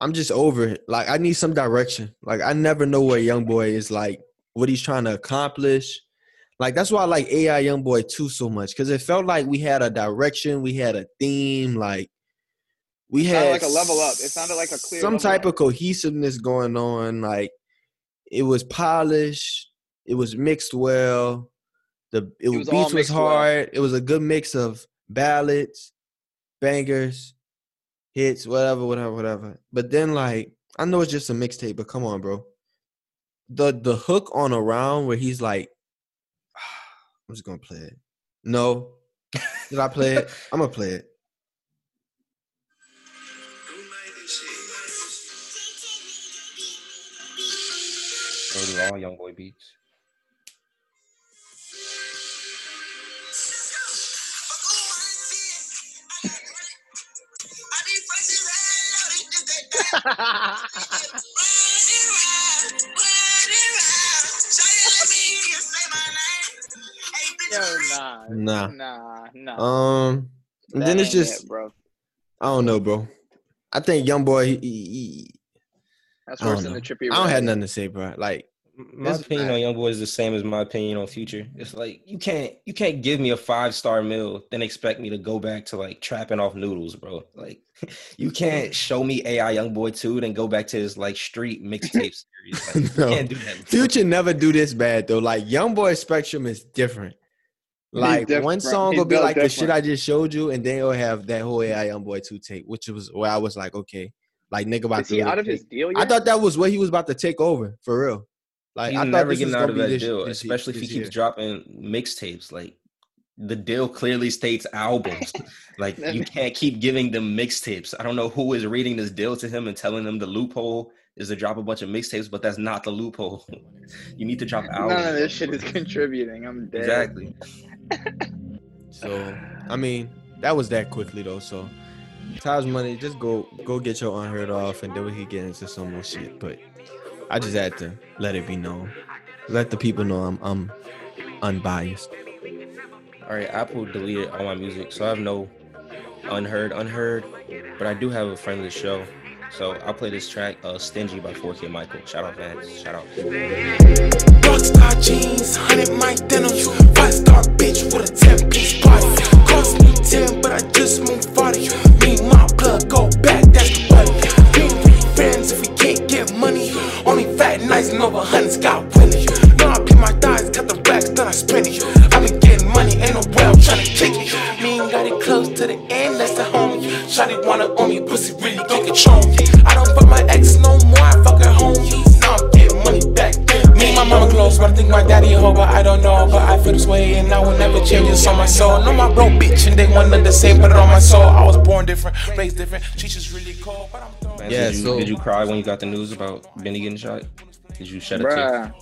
I'm just over it. Like I need some direction. Like I never know what young boy is like, what he's trying to accomplish. Like that's why I like AI YoungBoy 2 so much because it felt like we had a direction, we had a theme, like we had like a level up. It sounded like a clear some type up. of cohesiveness going on. Like it was polished, it was mixed well. The it, was was beats was mixed well. hard. It was a good mix of ballads, bangers, hits, whatever, whatever, whatever. But then like I know it's just a mixtape, but come on, bro. The the hook on around where he's like, I'm just gonna play it. No. Did I play it? I'm gonna play it. They do all young boy beats. Yo, nah, Nah. nah, nah. Um, That then it's just it, bro. I don't know, bro. I think young boy. He, he- That's I worse don't than the trippy. I don't have Red. nothing to say, bro. Like My It's opinion bad. on YoungBoy is the same as my opinion on Future. It's like you can't you can't give me a five star meal then expect me to go back to like trapping off noodles, bro. Like you can't show me AI YoungBoy two then go back to his like street mixtape series. Like, No. You can't do that. bro. Future never do this bad though. Like young boy spectrum is different. Like different. one song will be built like the shit. I just showed you, and then it'll have that whole AI YoungBoy two tape, which was where I was like, okay, like nigga about Is to. he out of take- his deal yet? I thought that was what he was about to take over for real. Like He's I thought never this getting was out gonna of be that this, deal, this, especially if he this keeps year. dropping mixtapes. Like the deal clearly states albums. like you can't keep giving them mixtapes. I don't know who is reading this deal to him and telling them the loophole is to drop a bunch of mixtapes, but that's not the loophole. you need to drop albums. None of this shit is contributing. I'm dead. Exactly. So I mean, that was that quickly though. So Taj Money, just go go get your unheard off, and then we can get into some more shit. But I just had to let it be known, let the people know I'm I'm unbiased. All right, Apple deleted all my music, so I have no unheard, unheard, but I do have a friend of the show. So I'll play this track, uh, "Stingy" by 4K Michael. Shout out, Vance. Shout out. Rockstar jeans, 100 mic denims. Five star bitch with a 10 piece body. Cost me 10, but I just moved 40. Over hundreds got winning. No, I beat my thighs, cut the racks, then I spend it. I been getting money, ain't no way I'm tryna kick it. Me ain't got it close to the end, that's the homie. Shotty wanna own me, pussy really can control me. I don't fuck my ex no more, I fuck her homie. Now I'm getting money back. Me and my mama close, but I think my daddy a hoe, but I don't know. But I feel this way, and I will never change this on my soul. No, my bro bitch, and they one of the same, put it on my soul. I was born different, raised different. Teachers really cold, but I'm throwing Yeah, did you, so- did you cry when you got the news about Benny getting shot? Did you shed a tear?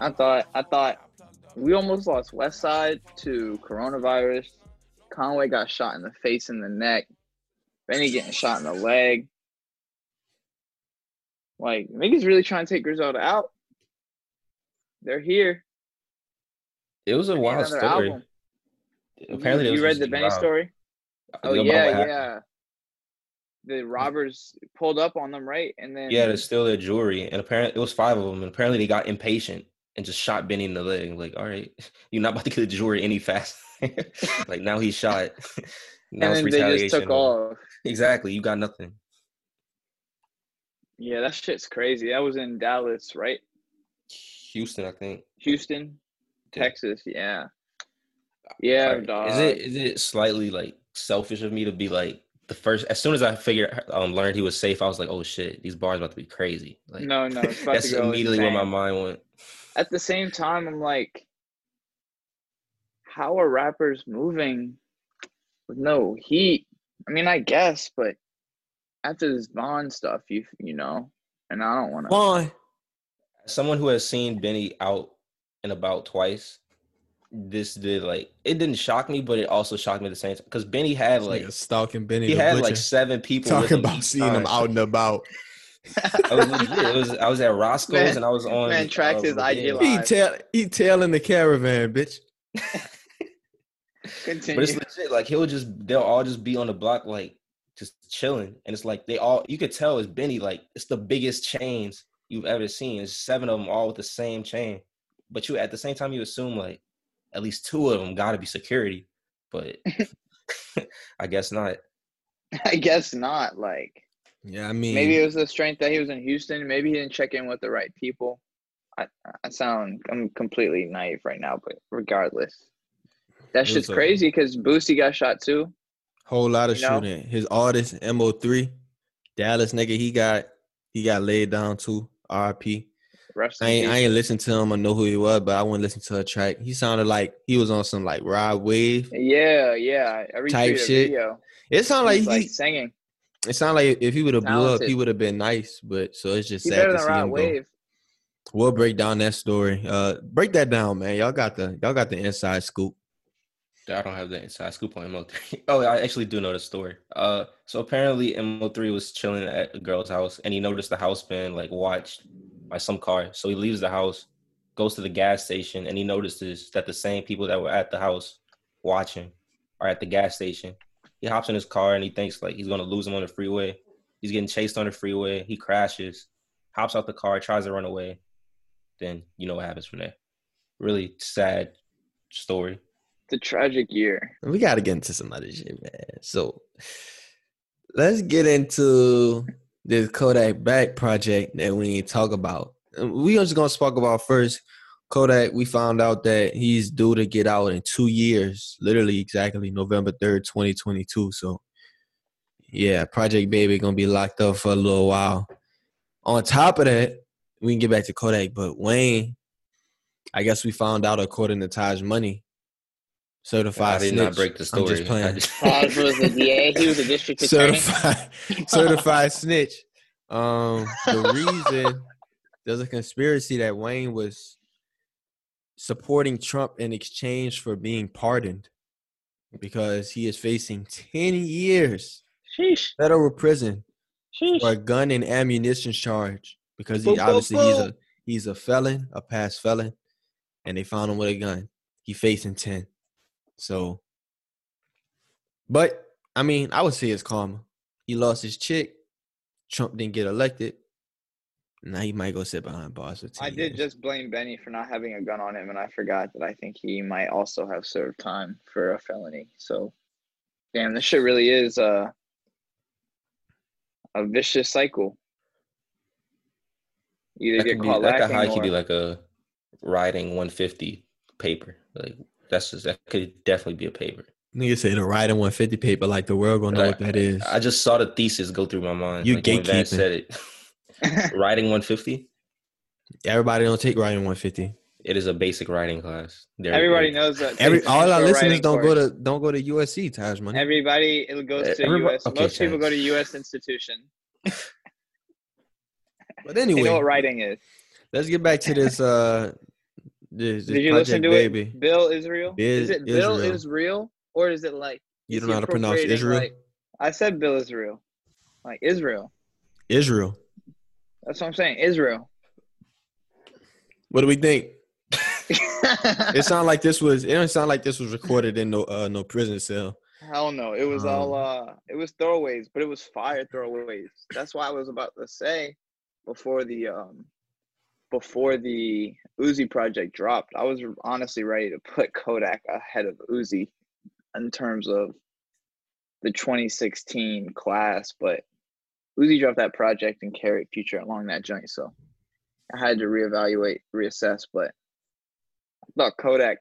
I thought I thought we almost lost Westside to coronavirus. Conway got shot in the face and the neck. Benny getting shot in the leg. Like niggas really trying to take Griselda out. They're here. It was a wild story. album. Apparently, you, you read the Benny wild. story? Oh yeah, happened. The robbers pulled up on them, right? And then Yeah, to steal their jewelry, and apparently it was five of them. And apparently, they got impatient and just shot Benny in the leg. Like, all right, you're not about to get the jewelry any faster. like now he's shot. now and then they just took off. Exactly, you got nothing. Yeah, that shit's crazy. That was in Dallas, right? Houston, I think. Houston, Texas. Yeah, yeah. Is it is it slightly like selfish of me to be like the first? As soon as I figured um learned he was safe, I was like, oh shit, these bars about to be crazy. Like no, no. It's about that's to go immediately where my mind went. At the same time, I'm like, how are rappers moving with no heat? I mean, I guess, but after this Von stuff, you you know, and I don't want to. Von, As someone who has seen Benny out and about twice, this did like it didn't shock me, but it also shocked me at the same time because Benny had like like stalking Benny. he had Butcher, like seven people talking about each seeing him out and about. I was legit. It was I was at Roscoe's Man- and I was on. man tracks uh, his IG live. He tail he tailing the caravan, bitch. Continue. But it's legit. Like he'll just they'll all just be on the block like just chilling, and it's like they all you could tell it's Benny. Like it's the biggest chains you've ever seen. It's seven of them all with the same chain. But you at the same time you assume like at least two of them got to be security, but I guess not. I guess not. Like Yeah, I mean, maybe it was the strength that he was in Houston. Maybe he didn't check in with the right people. I I sound I'm completely naive right now, but regardless, that It shit's a- crazy because Boosie got shot too. whole lot of you know? shooting. His artist Mo3, Dallas nigga, he got he got laid down too. RP. Rest I ain't I ain't listen to him. I know who he was, but I wouldn't listen to a track. He sounded like he was on some like ride wave. Yeah, yeah. Every Type shit. video, It sounded like he's, he. like singing. it sounded like if he would have blew up, he would have been nice. But so it's just He's sad to see Rod him go. We'll break down that story. Uh, break that down, man. Y'all got the y'all got the inside scoop. I don't have the inside scoop on MO3. Oh, I actually do know the story. Uh, so apparently MO3 was chilling at a girl's house, and he noticed the house being like watched by some car. So he leaves the house, goes to the gas station, and he notices that the same people that were at the house watching are at the gas station. He hops in his car and he thinks like he's gonna lose him on the freeway. He's getting chased on the freeway. He crashes, hops out the car, tries to run away. Then you know what happens from there. Really sad story. It's a tragic year. We got to get into some other shit, man. So let's get into this Kodak Black project that we need to talk about. We are just gonna talk about first. Kodak, we found out that he's due to get out in two years, literally exactly November 3rd, 2022. So yeah, Project Baby gonna be locked up for a little while. On top of that, we can get back to Kodak, but Wayne, I guess we found out according to Taj Money, certified I did snitch. not break the I'm story. just playing. just- Taj was a DA. He was a district attorney. certified certified snitch. Um, the reason there's a conspiracy that Wayne was supporting Trump in exchange for being pardoned because he is facing 10 years Sheesh. federal prison Sheesh. for a gun and ammunition charge because he Boom, boom, obviously he's a he's a felon, a past felon, and they found him with a gun. He facing 10. So but I mean, I would say it's karma. He lost his chick. Trump didn't get elected. Now he might go sit behind bars for 10 I did years. just blame Benny for not having a gun on him, and I forgot that I think he might also have served time for a felony. So, damn, this shit really is uh, a vicious cycle. You that either could get be, caught that could lacking high could be like a riding 150 paper. Like that's just that could definitely be a paper. Nigga say the riding 150 paper like the world gonna know what that is. I just saw the thesis go through my mind. You like when gatekeeping. said it. riding 150. Everybody don't take riding 150. It is a basic writing class. There it Everybody knows that. Every all our listeners don't go to don't go to USC, Taj money. Everybody it goes to everybody- U.S. okay, Most people go to U.S. institution. but They anyway, know what writing is. let's get back to this uh this, this Did you project listen to baby. it? Bill Israel. is it Bill Israel. Israel or is it like You don't know how to pronounce Israel? like- I said Bill Israel, like Israel. Israel. That's what I'm saying. Israel. What do we think? it sounded like this was it don't sound like this was recorded in no uh no prison cell. Hell no. It was all Um, uh it was throwaways, but it was fire throwaways. That's why I was about to say before the um before the Uzi project dropped, I was honestly ready to put Kodak ahead of Uzi in terms of the 2016 class, but Uzi dropped that project and carried Future along that joint, so I had to reevaluate, reassess. But I thought Kodak.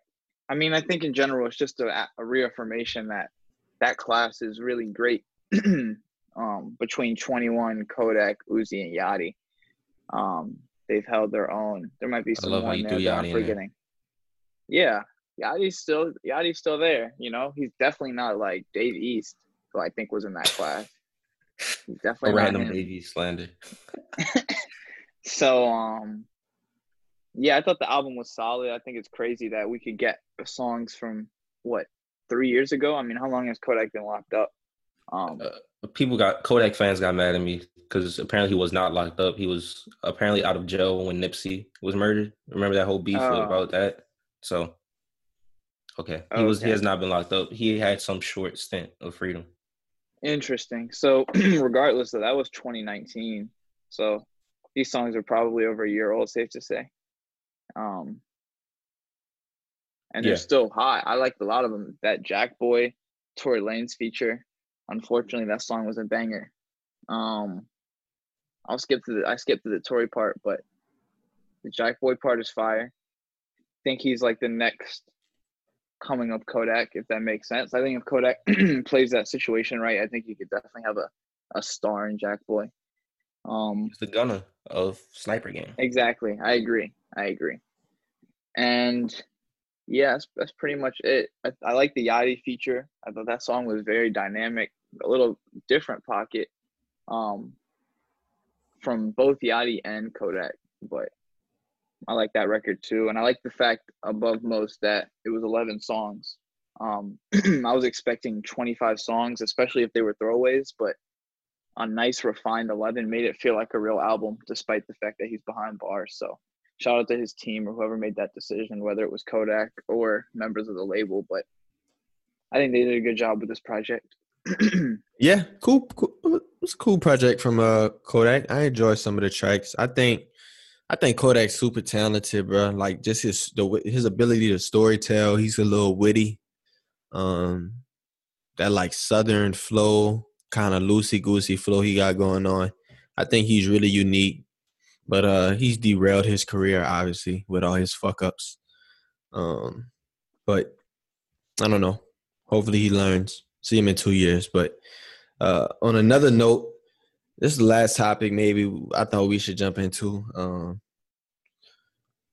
I mean, I think in general, it's just a, a reaffirmation that that class is really great. um, between 21, Kodak, Uzi, and Yachty, um, they've held their own. There might be I some love how more you in threw there that I'm in there. forgetting. Yeah, Yachty's still Yachty's still there. You know, he's definitely not like Dave East, who I think was in that class. He's definitely not random him. Navy slander. So um yeah, I thought the album was solid. I think it's crazy that we could get songs from what three years ago. I mean, how long has Kodak been locked up? Um, Uh, people got Kodak fans got mad at me because apparently he was not locked up. He was apparently out of jail when Nipsey was murdered. Remember that whole beef Oh. about that? So, okay, he was he has not been locked up. He had some short stint of freedom. interesting. So regardless of that was 2019. So these songs are probably over a year old, safe to say. Um, and they're still hot. I liked a lot of them. That Jackboy, Tory Lanez feature. Unfortunately, that song was a banger. Um, I'll skip to the I skipped to the Tory part, but the Jackboy part is fire. I think he's like the next coming of Kodak, if that makes sense. I think if Kodak plays that situation right, I think you could definitely have a, a star in Jackboy. Um, He's the gunner of Sniper Gang. Exactly. I agree. I agree. And yeah, that's, that's pretty much it. I, I like the Yachty feature. I thought that song was very dynamic, a little different pocket um, from both Yachty and Kodak. But I like that record too, and I like the fact above most that it was 11 songs. Um, I was expecting 25 songs, especially if they were throwaways, but a nice refined 11 made it feel like a real album, despite the fact that he's behind bars. So shout out to his team or whoever made that decision, whether it was Kodak or members of the label. But I think they did a good job with this project. Yeah, cool, cool. It was a cool project from uh Kodak. I enjoy some of the tracks. I think, I think Kodak's super talented, bro. Like just his the his ability to storytell. He's a little witty. Um, that like southern flow, kind of loosey goosey flow he got going on. I think he's really unique, but uh, he's derailed his career obviously with all his fuck ups. Um, but I don't know. Hopefully he learns. See him in two years, but. Uh, on another note, this is the last topic. Maybe I thought we should jump into. Um,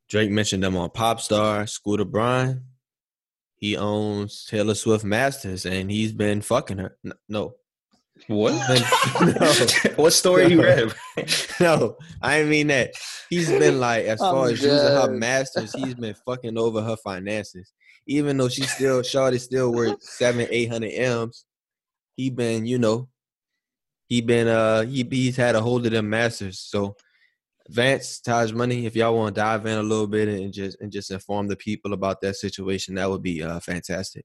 Drake mentioned them on Popstar. Scooter Braun, he owns Taylor Swift Masters, and he's been fucking her. No, What? no, what story you read? no, I mean that. He's been like, as far I'm as using her masters, he's been fucking over her finances. Even though she's still, Shorty still worth seven, eight hundred m's. He been, you know, he been, uh, he he's had a hold of them masters. So, Vance, Taj Money, if y'all want to dive in a little bit and just and just inform the people about that situation, that would be uh fantastic.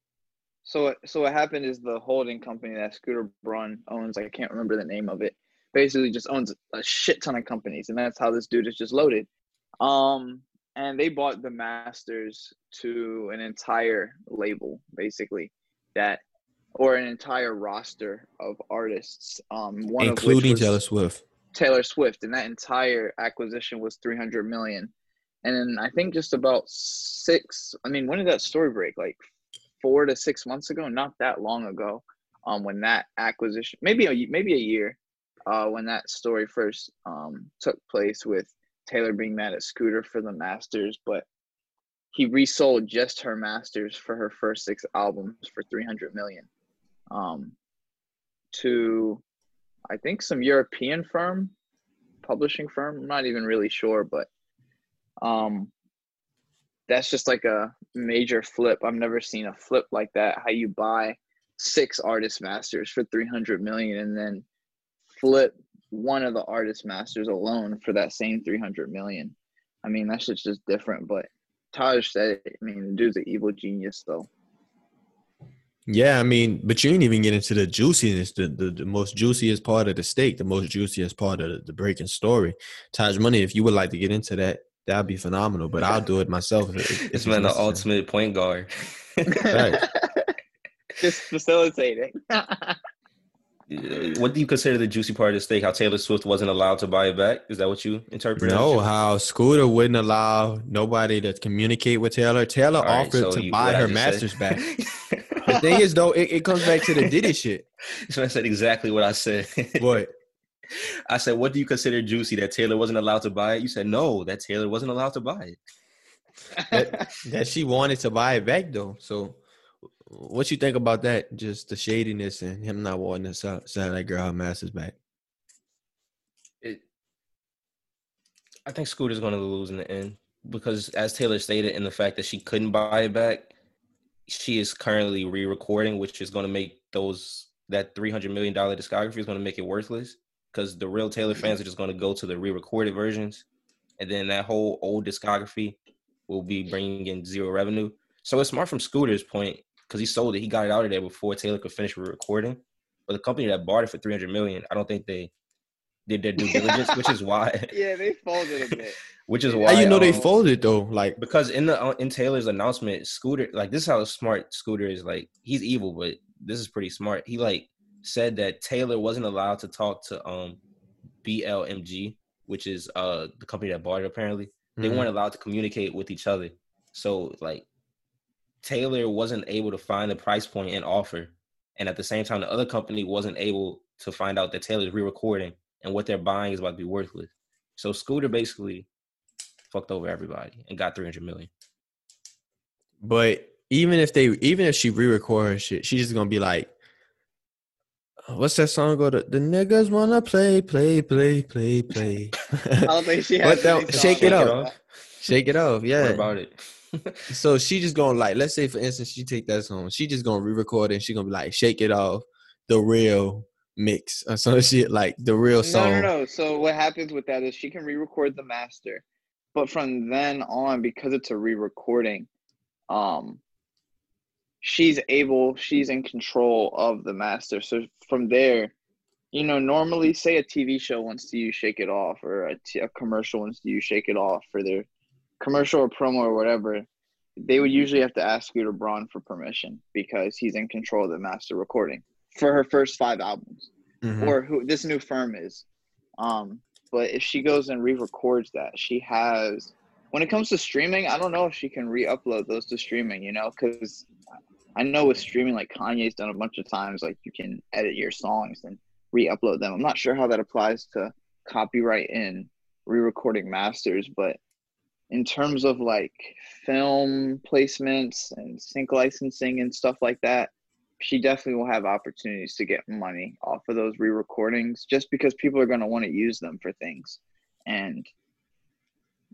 So what so what happened is the holding company that Scooter Braun owns, I can't remember the name of it, basically just owns a shit ton of companies, and that's how this dude is just loaded. Um, and they bought the masters to an entire label, basically, that or an entire roster of artists. Um, one including Taylor Swift. Taylor Swift, and that entire acquisition was 300 million. And then I think just about six. I mean, when did that story break? Like four to six months ago, not that long ago. Um, when that acquisition, maybe a maybe a year, uh, when that story first um took place with Taylor being mad at Scooter for the masters, but he resold just her masters for her first six albums for 300 million. Um, to I think some European firm, publishing firm. I'm not even really sure, but um, that's just like a major flip. I've never seen a flip like that. How you buy six artist masters for 300 million and then flip one of the artist masters alone for that same 300 million. I mean, that shit's just different. But Taj said, it. I mean, the dude's an evil genius, though. Yeah, I mean, but you didn't even get into the juiciness, the, the, the most juiciest part of the steak, the most juiciest part of the, the breaking story. Taj Money, if you would like to get into that, that'd be phenomenal. But I'll do it myself. If, if This it's man, the ultimate point guard. Right. just facilitating. what do you consider the juicy part of the steak? How Taylor Swift wasn't allowed to buy it back? Is that what you interpret? as? No, how Scooter wouldn't allow nobody to communicate with Taylor. Taylor All right, offered so to you- buy her masters said. back. The thing is, though, it, it comes back to the Diddy shit. So I said exactly what I said. What? I said, what do you consider juicy? That Taylor wasn't allowed to buy it? You said, no, that Taylor wasn't allowed to buy it. That, that she wanted to buy it back, though. So, what you think about that? Just the shadiness and him not wanting to sell, sell that girl her masters back. it I think Scooter's going to lose in the end because, as Taylor stated, in the fact that she couldn't buy it back, she is currently re-recording, which is going to make those that three hundred million dollar discography is going to make it worthless because the real Taylor fans are just going to go to the re-recorded versions, and then that whole old discography will be bringing in zero revenue. So it's smart from Scooter's point because he sold it, he got it out of there before Taylor could finish recording. But the company that bought it for three hundred million, I don't think they did their due diligence, which is why, yeah, they folded a bit. which is How why you know they um, folded though? Like, because in the uh, in Taylor's announcement, Scooter like this is how smart Scooter is. Like he's evil, but this is pretty smart. He like said that Taylor wasn't allowed to talk to um BLMG, which is uh the company that bought it. Apparently, they mhm. weren't allowed to communicate with each other. So like Taylor wasn't able to find the price point and offer, and at the same time, the other company wasn't able to find out that Taylor's re-recording and what they're buying is about to be worthless. So Scooter basically fucked over everybody and got 300 million. But even if they, even if she re-record her shit, she's just gonna be like, "What's that song? Go to the niggas wanna play, play, play, play, play." I don't think she has any shake it off. up. Shake it off. Yeah. What about it? So she just gonna like, let's say for instance, she take that song, she just gonna re-record it and she gonna be like, shake it off, the real mix or some shit like the real No, song. no, no. So what happens with that is she can re-record the master, but from then on, because it's a re-recording, um, she's able, she's in control of the master. So from there, you know, normally, say a TV show wants to use "Shake It Off" or a, t- a commercial wants to use "Shake It Off" for their commercial or promo or whatever. They would usually have to ask Scooter Braun for permission because he's in control of the master recording for her first five albums Mhm. or who this new firm is. Um, but if she goes and re-records that, she has. When it comes to streaming, I don't know if she can re-upload those to streaming. You know, because I know with streaming, like Kanye's done a bunch of times, like you can edit your songs and re-upload them. I'm not sure how that applies to copyright and re-recording masters, but in terms of like film placements and sync licensing and stuff like that, she definitely will have opportunities to get money off of those re-recordings just because people are going to want to use them for things and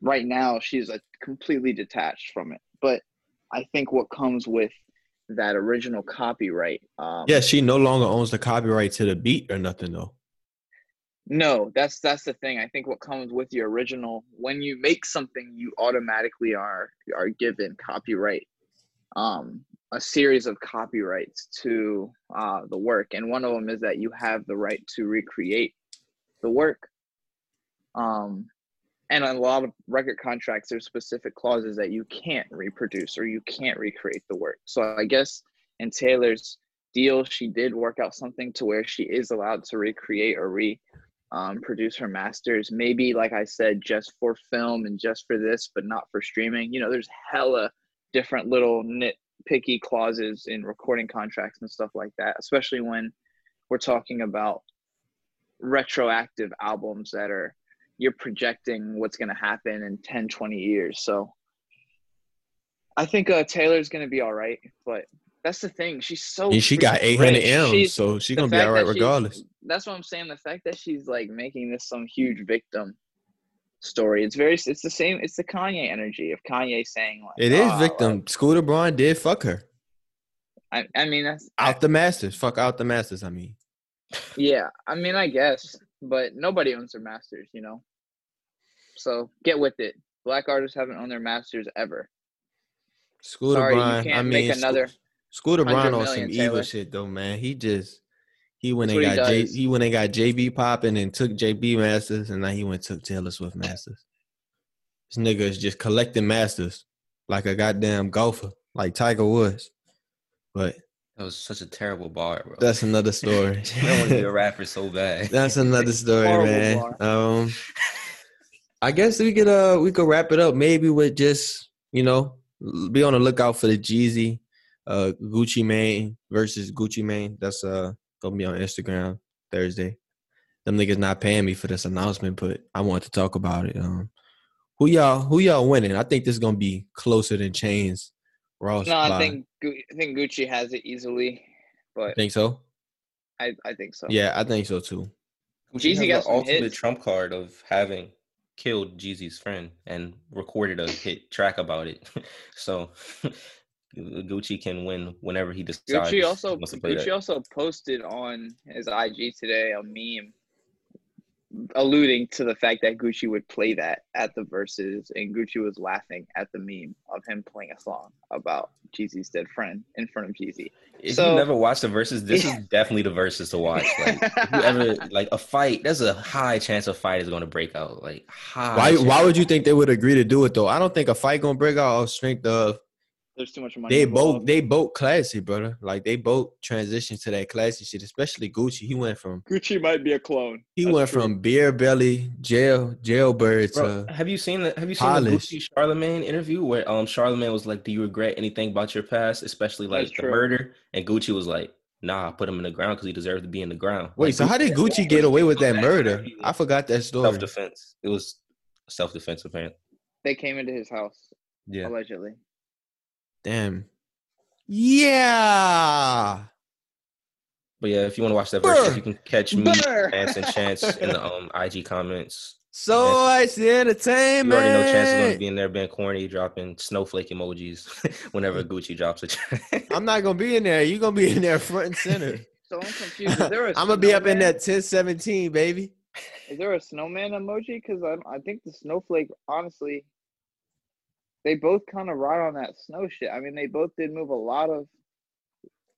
right now she's a completely detached from it but i think what comes with that original copyright um Yeah, she no longer owns the copyright to the beat or nothing though. no that's that's the thing. I think what comes with your original when you make something you automatically are are given copyright um a series of copyrights to uh the work. And one of them is that you have the right to recreate the work. Um and a lot of record contracts there's specific clauses that you can't reproduce or you can't recreate the work. So i guess in taylor's deal she did work out something to where she is allowed to recreate or re um, produce her masters. Maybe like i said just for film and just for this but not for streaming. You know there's hella different little nitpicky clauses in recording contracts and stuff like that especially when we're talking about retroactive albums that are you're projecting what's going to happen in 10 20 years so i think uh, taylor's going to be all right but that's the thing she's so And she got 800 rich. M's, She's- so she the gonna be all right that regardless. That's what I'm saying. The fact that she's like making this some huge victim story. It's very. It's the same. It's the Kanye energy of Kanye saying like, It is "Ah, victim. like," Scooter Braun did fuck her I, I mean, that's out the Masters. Fuck out the Masters. I mean, yeah. I mean, I guess, but nobody owns their masters, you know. So get with it. Black artists haven't owned their masters ever. Scooter Sorry, you can't I mean, make another Scooter Braun 100 on some million, evil shit though, man. He just he went That's and what he got J, he went and got JB popping and took JB Masters, and now he went and took Taylor Swift Masters. This nigga is just collecting masters like a goddamn golfer, like Tiger Woods. But That was such a terrible bar, bro. that's another story. I want to be a rapper so bad. That's another story, man. bar. Um, I guess we could uh we could wrap it up maybe with just you know be on the lookout for the Jeezy, uh Gucci Mane versus Gucci Mane. That's uh gonna be on Instagram Thursday. Them niggas not paying me for this announcement, but I want to talk about it. Um, who y'all who y'all winning? I think this is gonna be closer than Chainz. Ross. No, I think I think Gucci has it easily, but think so. I I think so. Yeah, I think so too. Gucci Jeezy has got the ultimate hits. trump card of having killed Jeezy's friend and recorded a hit track about it. so Gucci can win whenever he decides. Gucci also wants to play Gucci that. also posted on his IG today a meme alluding to the fact that Gucci would play that at the verses and Gucci was laughing at the meme of him playing a song about Jeezy's dead friend in front of Jeezy. If So- you never watched the verses, this is definitely the verses to watch. Like if you ever like a fight, there's a high chance a fight is going to break out. Like high. Why chance. why would you think they would agree to do it though? I don't think a fight gonna break out off strength of There's too much money. they involved. both they both classy, brother. Like they both transitioned to that classy shit, especially Gucci. He went from Gucci might be a clone. he That's went true. from beer belly jail jailbird Bro, to have you seen the Have you seen polish. the Gucci Charlemagne interview where um Charlemagne was like, "Do you regret anything about your past, especially like That's the true. murder?" And Gucci was like, "Nah, I put him in the ground because he deserved to be in the ground." wait. Like, So how did Gucci get away with that murder? I forgot that story. Self defense. It was self defense, apparently. They came into his house Yeah. allegedly. Damn. Yeah. But yeah, if you want to watch that version, you can catch me, Brr. Chance and Chance in the um IG comments, Source You Entertainment. already know chances gonna be in there being corny, dropping snowflake emojis whenever Gucci drops a track. I'm not gonna be in there. You're gonna be in there front and center. So I'm confused. Is there a I'm gonna be up in snowman? that 1017, baby. Is there a snowman emoji? Because I I think the snowflake, honestly, they both kind of ride on that snow shit. I mean, they both did move a lot of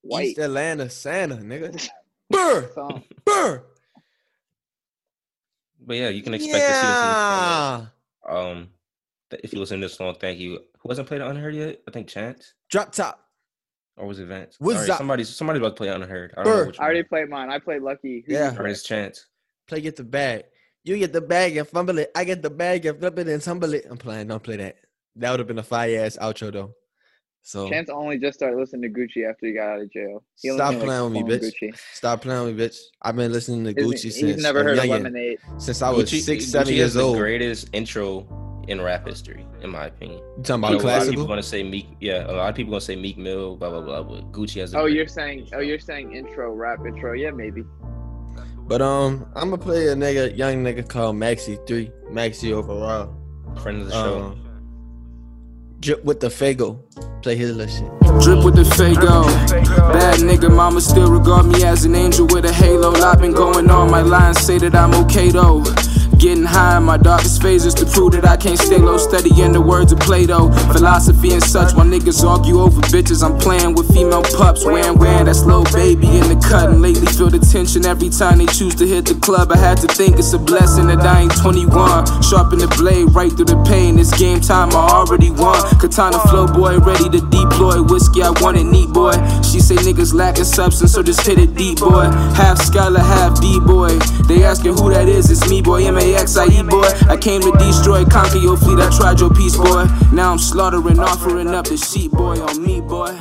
white. East Atlanta Santa, nigga. Burr, So, burr. but yeah, you can expect to see this in the Yeah. Um, if you listen to this song, thank you. Who hasn't played Unheard yet? I think Chance Drop top. or was it Vance? What's Alright, up? somebody's somebody's about to play Unheard. I don't know which I already played mine. I played Lucki. Who Yeah. you Or play? it's Chance. Play get the bag. You get the bag and fumble it. I get the bag and flip it and tumble it. I'm playing. Don't play that. That would have been a fire ass outro though. So Chance only just started listening to Gucci after he got out of jail. He only Stop knew, like, playing with me, bitch. Gucci. stop playing with me, bitch. I've been listening to Isn't- Gucci He's since never heard of. Lemonade. Since I was Gucci- six, Gucci seven is years the old. greatest intro in rap history, in my opinion. You talking I about know a lot of people gonna say Meek. Yeah, a lot of people gonna say Meek Mill, blah blah blah. But Gucci has. A Oh, you're saying? Oh, you're saying intro rap intro? Yeah, maybe. But um, I'm gonna play a nigga, young nigga called Maxi Three, Maxi overall. friend of the show. Um, drip with the Fago, play his little shit. Drip with the Fago. Bad nigga, mama still regard me as an angel with a halo. I've been going on, my lines say that I'm okay though. Getting high in my darkest phases to prove that I can't stay low. Steady in the words of Plato. Philosophy and such, while niggas argue over bitches. I'm playing with female pups, wearing wearing that's little baby in the cut. And lately feel the tension every time they choose to hit the club. I had to think it's a blessing that I ain't 21. Sharpen the blade right through the pain. This game time I already won. Katana flow boy, ready to deploy. Whiskey, I want it neat boy. She say niggas lacking substance, so just hit it deep boy. Half scholar, half D boy. They asking who that is, it's me boy. M A X I E boy. I came to destroy, conquer your fleet. I tried your peace, boy. Now I'm slaughtering, offering up the sheep boy on me boy.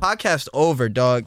Podcast over, dog.